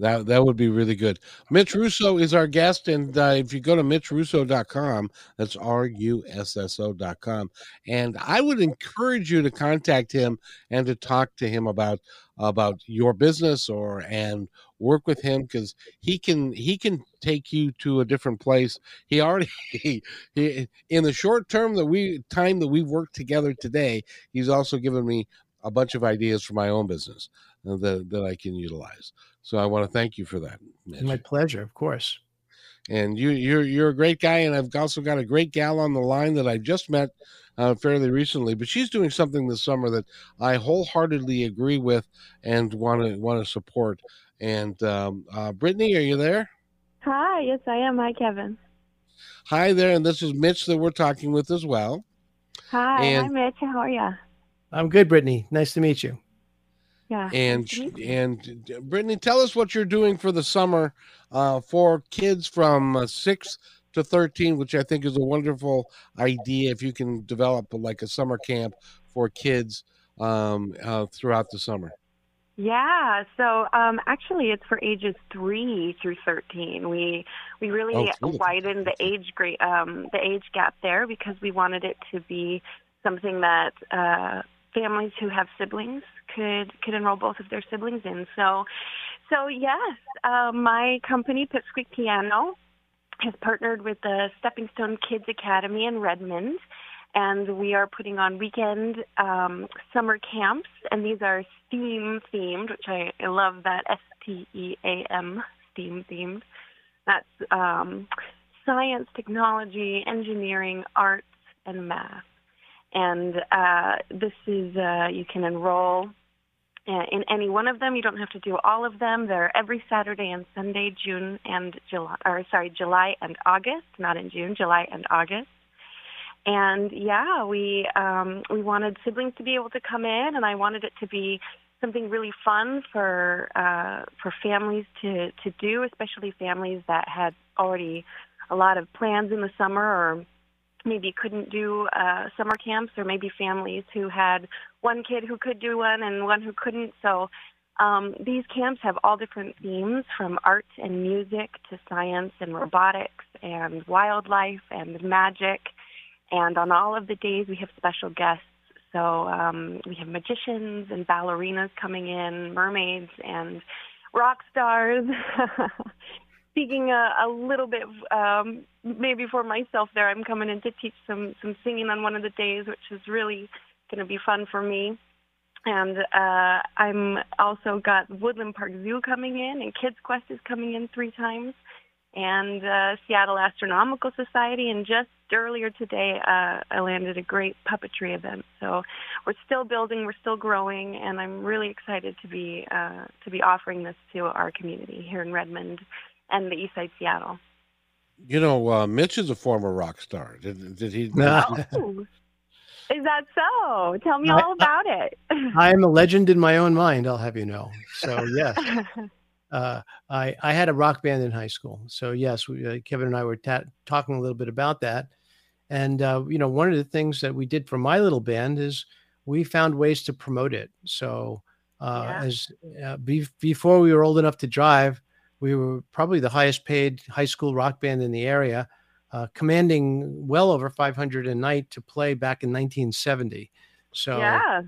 Speaker 1: That that would be really good. Mitch Russo is our guest, and uh, if you go to mitchrusso.com, that's R U S S O.com, and I would encourage you to contact him and to talk to him about about your business or and work with him because he can he can take you to a different place. He already he, he in the short term that we time that we've worked together today, he's also given me a bunch of ideas for my own business that that I can utilize. So I want to thank you for that.
Speaker 3: Mitch. My pleasure, of course.
Speaker 1: And you, you're you're a great guy, and I've also got a great gal on the line that I've just met uh, fairly recently. But she's doing something this summer that I wholeheartedly agree with and want to want to support. And um, uh, Brittany, are you there?
Speaker 4: Hi, yes, I am. Hi, Kevin.
Speaker 1: Hi there, and this is Mitch that we're talking with as well.
Speaker 4: Hi,
Speaker 1: And-
Speaker 4: hi, Mitch. How are you?
Speaker 3: I'm good, Brittany. Nice to meet you.
Speaker 4: Yeah.
Speaker 1: And
Speaker 4: nice you.
Speaker 1: and Brittany, tell us what you're doing for the summer uh, for kids from uh, six to thirteen, which I think is a wonderful idea. If you can develop like a summer camp for kids um, uh, throughout the summer.
Speaker 4: Yeah, so um, actually, it's for ages three through thirteen. We we really
Speaker 1: Oh,
Speaker 4: widened the age grade, um, the age gap there because we wanted it to be something that uh, families who have siblings could could enroll both of their siblings in. So, so yes, uh, my company Pipsqueak Piano has partnered with the Stepping Stone Kids Academy in Redmond and we are putting on weekend um, summer camps, and these are STEAM themed, which I, I love that S T E A M STEAM themed. That's um, science, technology, engineering, arts, and math. And uh, this is uh, you can enroll uh, in any one of them. You don't have to do all of them. They're every Saturday and Sunday, June and July, or sorry, July and August, not in June, July and August. And yeah, we um, we wanted siblings to be able to come in, and I wanted it to be something really fun for uh, for families to to do, especially families that had already a lot of plans in the summer, or maybe couldn't do uh, summer camps, or maybe families who had one kid who could do one and one who couldn't. So um, these camps have all different themes, from art and music to science and robotics and wildlife and magic. And on all of the days, we have special guests. So um, we have magicians and ballerinas coming in, mermaids and rock stars. Speaking a, a little bit, um, maybe for myself, there, I'm coming in to teach some some singing on one of the days, which is really going to be fun for me. And uh, I'm also got Woodland Park Zoo coming in, and Kids Quest is coming in three times and uh, Seattle Astronomical Society. And just earlier today, uh, I landed a great puppetry event. So we're still building, we're still growing, and I'm really excited to be uh, to be offering this to our community here in Redmond and the East Side Seattle.
Speaker 1: You know, uh, Mitch is a former rock star. Did, did he?
Speaker 3: No.
Speaker 4: Oh, is that so? Tell me
Speaker 3: I-
Speaker 4: all about it.
Speaker 3: I am a legend in my own mind. I'll have you know. So yes, uh, I I had a rock band in high school. So yes, we, uh, Kevin and I were ta- talking a little bit about that. And uh, you know, one of the things that we did for my little band is we found ways to promote it. So uh,
Speaker 4: Yeah.
Speaker 3: as uh, be- before we were old enough to drive, we were probably the highest paid high school rock band in the area, uh, commanding well over 500 a night to play back in 1970. So
Speaker 4: yeah.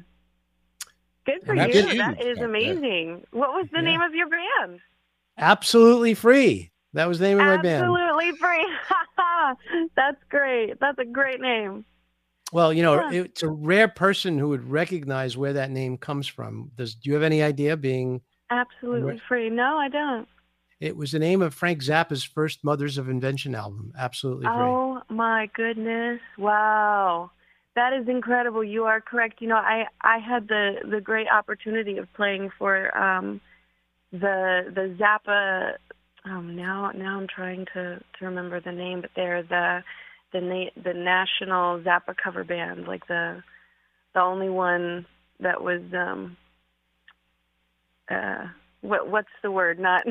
Speaker 4: Good for you.
Speaker 1: that's
Speaker 4: That
Speaker 1: huge
Speaker 4: is
Speaker 1: back
Speaker 4: amazing. What was the
Speaker 3: Yeah.
Speaker 4: name of your band?
Speaker 3: absolutely free. That was the name of my band.
Speaker 4: Absolutely free. That's great. That's a great name.
Speaker 3: Well, you know,
Speaker 4: Yeah.
Speaker 3: it's a rare person who would recognize where that name comes from. Does do you have any idea? Being
Speaker 4: Absolutely free. No, I don't.
Speaker 3: it was the name of Frank Zappa's first Mothers of Invention album. Absolutely free.
Speaker 4: Oh my goodness. Wow. That is incredible. You are correct. You know, I I had the the great opportunity of playing for um the the Zappa um now now I'm trying to to remember the name, but they're the the na- the national Zappa cover band, like the the only one that was um uh what what's the word? Not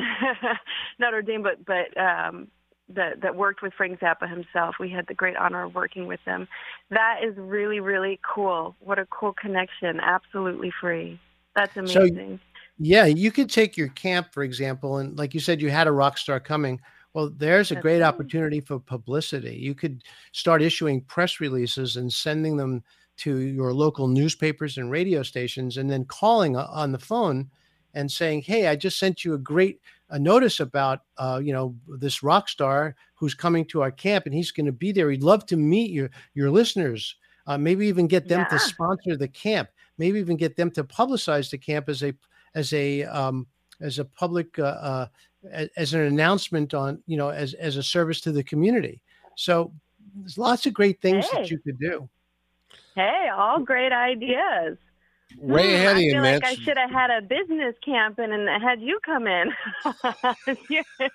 Speaker 4: not ordained, but but um that that worked with Frank Zappa himself. We had the great honor of working with them. That is really really cool. What a cool connection. Absolutely free. That's
Speaker 3: So-
Speaker 4: amazing.
Speaker 3: Yeah, you could take your camp, for example, and like you said, you had a rock star coming. Well, there's a great opportunity for publicity. You could start issuing press releases and sending them to your local newspapers and radio stations, and then calling on the phone and saying, "Hey, I just sent you a great a notice about uh, you know this rock star who's coming to our camp, and he's going to be there. He'd love to meet your your listeners. Uh, maybe even get them to sponsor the camp. Maybe even get them to publicize the camp as a as a um, as a public uh, uh, as an announcement on you know as as a service to the community. So there's lots of great things
Speaker 4: Hey.
Speaker 3: that you could do.
Speaker 4: Hey, all great ideas.
Speaker 1: way
Speaker 4: Hmm,
Speaker 1: ahead of you,
Speaker 4: feel
Speaker 1: Mitch.
Speaker 4: like I should have had a business camp and, and had you come in. you're,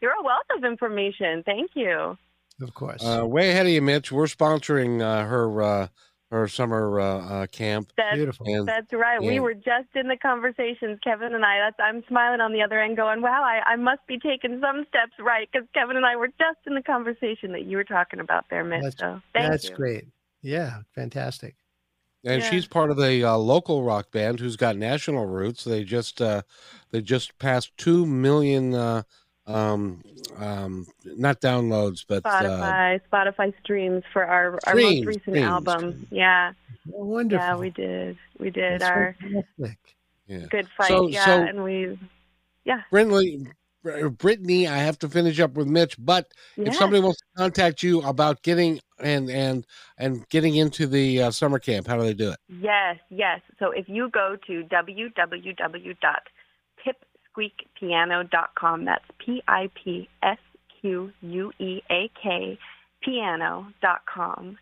Speaker 4: you're a wealth of information. Thank you.
Speaker 3: Of course.
Speaker 1: Uh, way ahead of you, Mitch. We're sponsoring uh, her uh, her summer uh, uh, camp.
Speaker 4: That's
Speaker 3: Beautiful.
Speaker 1: And
Speaker 4: that's right. We were just in the conversations, Kevin and I. That's I'm smiling on the other end, going, "Wow, I, I must be taking some steps right," because Kevin and I were just in the conversation that you were talking about there, Mitch.
Speaker 3: That's-
Speaker 4: so thank
Speaker 3: That's
Speaker 4: you.
Speaker 3: great. Yeah, fantastic.
Speaker 1: and
Speaker 4: Yeah.
Speaker 1: she's part of the uh, local rock band who's got national roots. They just uh, they just passed two million uh, um, um, not downloads, but uh,
Speaker 4: Spotify, Spotify streams for our our most recent
Speaker 1: streams.
Speaker 4: album. Yeah,
Speaker 3: Oh, wonderful.
Speaker 4: yeah, we did. We did
Speaker 3: That's
Speaker 4: our
Speaker 3: fantastic.
Speaker 1: yeah.
Speaker 4: good fight.
Speaker 1: So-
Speaker 4: yeah,
Speaker 1: so-
Speaker 4: and we. yeah.
Speaker 1: Brittany, Brittany, I have to finish up with Mitch, but
Speaker 4: Yeah.
Speaker 1: if somebody wants to contact you about getting and and and getting into the uh, summer camp, how do they do it?
Speaker 4: Yes, yes. So if you go to www.pipsqueakpiano.com, that's P I P S Q U E A K piano.com,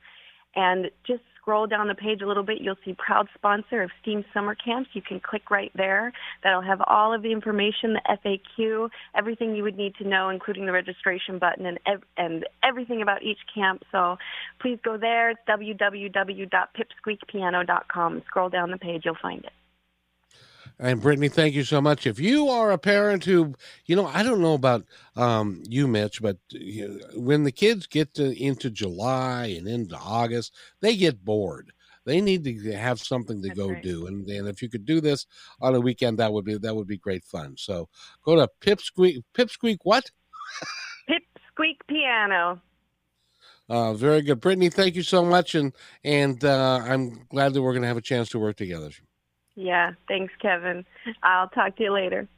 Speaker 4: and just scroll down the page a little bit, you'll see proud sponsor of STEAM Summer Camps. You can click right there. That'll have all of the information, the FAQ, everything you would need to know, including the registration button and ev- and everything about each camp. So please go there. It's www.pipsqueakpiano.com. Scroll down the page, you'll find it.
Speaker 1: And Brittany, thank you so much. If you are a parent who, you know, I don't know about um, you, Mitch, but you when the kids get to, into July and into August, they get bored. They need to have something to
Speaker 4: That's
Speaker 1: go
Speaker 4: right.
Speaker 1: do, and, and if you could do this on a weekend, that would be that would be great fun. So go to Pipsqueak. Pipsqueak, what?
Speaker 4: Pipsqueak Piano.
Speaker 1: Uh, very good, Brittany. Thank you so much, and and uh, I'm glad that we're going to have a chance to work together.
Speaker 4: Yeah, thanks, Kevin. I'll talk to you later.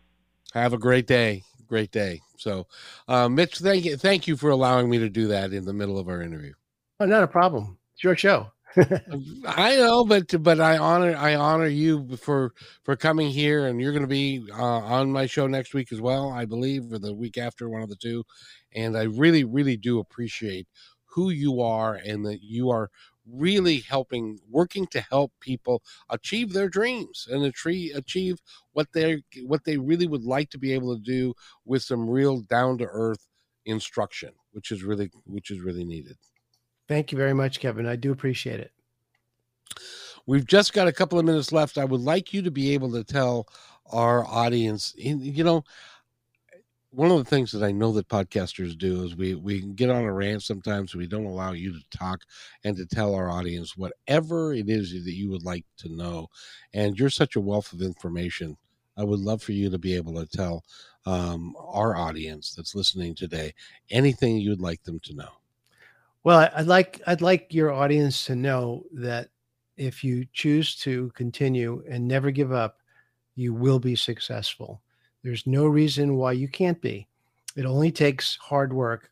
Speaker 1: Have a great day. Great day. So, uh, Mitch, thank you, thank you for allowing me to do that in the middle of our interview.
Speaker 3: Oh, not a problem. It's your show.
Speaker 1: I know, but but I honor I honor you for for coming here, and you're going to be uh, on my show next week as well, I believe, or the week after, one of the two. And I really, really do appreciate who you are, and that you are really helping, working to help people achieve their dreams and achieve achieve what they what they really would like to be able to do with some real down to earth instruction, which is really which is really needed.
Speaker 3: Thank you very much, Kevin. I do appreciate it.
Speaker 1: We've just got a couple of minutes left. I would like you to be able to tell our audience, you know, one of the things that I know that podcasters do is we we get on a rant sometimes. We don't allow you to talk and to tell our audience whatever it is that you would like to know. And you're such a wealth of information. I would love for you to be able to tell um, our audience that's listening today anything you'd like them to know.
Speaker 3: Well, I'd like I'd like your audience to know that if you choose to continue and never give up, you will be successful. There's no reason why you can't be. It only takes hard work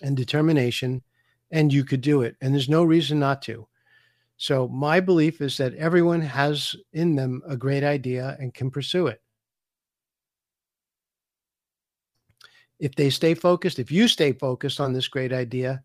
Speaker 3: and determination, and you could do it. And there's no reason not to. So, my belief is that everyone has in them a great idea and can pursue it. If they stay focused, if you stay focused on this great idea,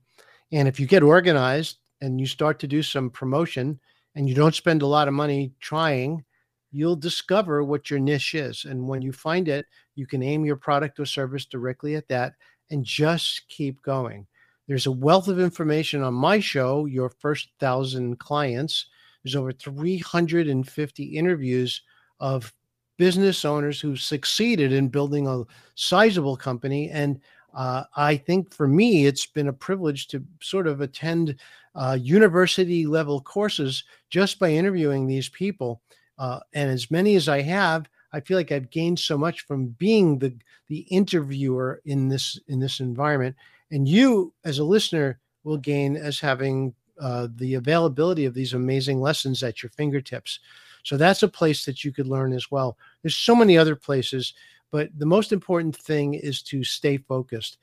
Speaker 3: and if you get organized and you start to do some promotion and you don't spend a lot of money trying, you'll discover what your niche is. And when you find it, you can aim your product or service directly at that and just keep going. There's a wealth of information on my show, Your First Thousand Clients. There's over 350 interviews of business owners who succeeded in building a sizable company. And uh, I think for me, it's been a privilege to sort of attend uh, university level courses just by interviewing these people. Uh, and as many as I have, I feel like I've gained so much from being the the interviewer in this in this environment. And you, as a listener, will gain as having uh, the availability of these amazing lessons at your fingertips. So that's a place that you could learn as well. There's so many other places, but the most important thing is to stay focused.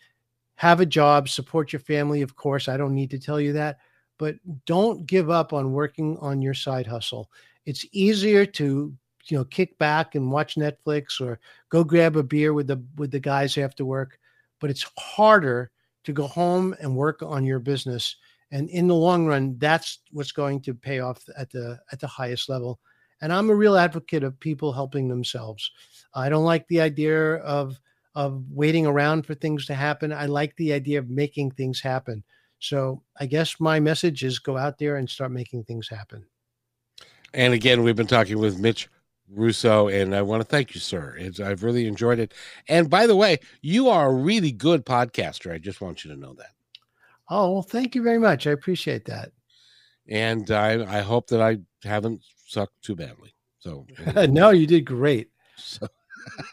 Speaker 3: Have a job, support your family, of course. I don't need to tell you that, but don't give up on working on your side hustle. It's easier to you know kick back and watch Netflix or go grab a beer with the with the guys after work, but it's harder to go home and work on your business. And in the long run that's what's going to pay off at the at the highest level. And i'm a real advocate of people helping themselves. I don't like the idea of of waiting around for things to happen. I like the idea of making things happen. So i guess my message is go out there and start making things happen
Speaker 1: and again we've been talking with mitch Russo, and I want to thank you, sir. It's, I've really enjoyed it. And by the way, you are a really good podcaster. I just want you to know that.
Speaker 3: Oh, well, thank you very much. I appreciate that.
Speaker 1: And I, I hope that I haven't sucked too badly. So,
Speaker 3: no, you did great. So,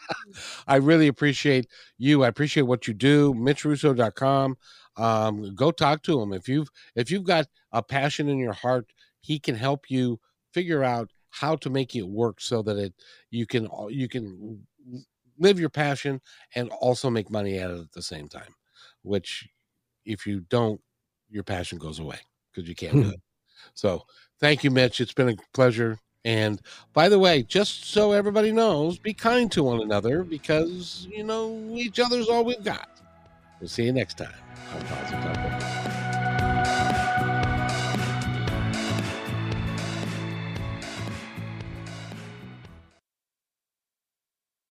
Speaker 1: I really appreciate you. I appreciate what you do. MitchRusso.com. Um, go talk to him. If you've if you've got a passion in your heart, he can help you figure out how to make it work so that it you can you can live your passion and also make money at it at the same time which if you don't your passion goes away because you can't do hmm. it. So thank you mitch. It's been a pleasure. And by the way just so everybody knows be kind to one another because you know each other's all we've got. We'll see you next time